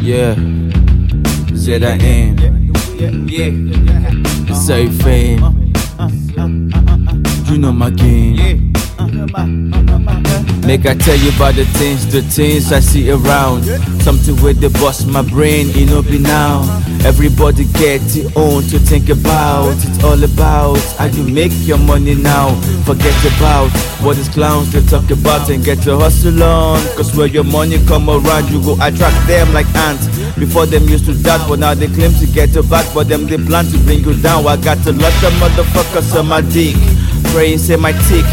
Yeah. ZIN. Yeah. Seyfame. You know my game. Make I tell you about the things, the things I see around. Something with the bust my brain, it no be now. Everybody get it own to think about. It's all about how you make your money now. Forget about what these clowns they talk about and get your hustle on. Cause where your money come around, you go attract them like ants. Before them used to doubt, but now they claim to get you back. But them they plan to bring you down. I got a lot of motherfuckers on my dick. Praying say my tick.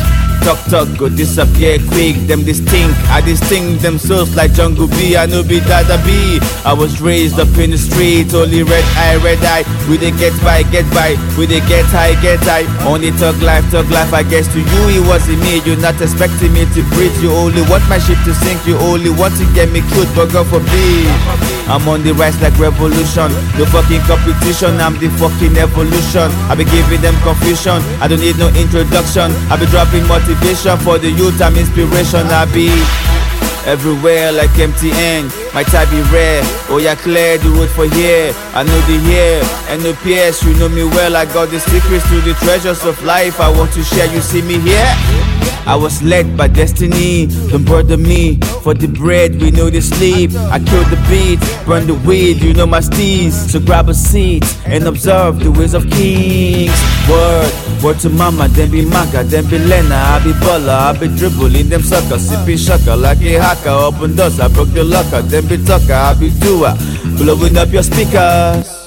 Talk talk go disappear quick. Them stink. I distinct themselves like Jungle B. I know be Dada B. I was raised up in the street. Only red eye, red eye. We they get by, get by. We they get high, get high. Only thug life, thug life. I guess to you it wasn't me. You're not expecting me to breathe. You only want my ship to sink. You only want to get me killed, but God forbid. I'm on the rise like revolution. The fucking competition, I'm the fucking evolution. I be giving them confusion. I don't need no introduction. I be dropping motivation for the youth. I'm inspiration. I be everywhere like MTN. My type be rare. Oh yeah, clear the road for here. I know the here and the PS. You know me well. I got the secrets to the treasures of life. I want to share. You see me here. I was led by destiny, don't bother me. For the bread, we know the sleep. I kill the beat, burn the weed, you know my steez. So grab a seat and observe the ways of kings. Word, word to mama, then be maga, then be Lena. I be baller, I be dribbling them suckers. Sipping shaka like a hacker. Open doors, I broke the locker, then be talker, I be doer. Blowing up your speakers.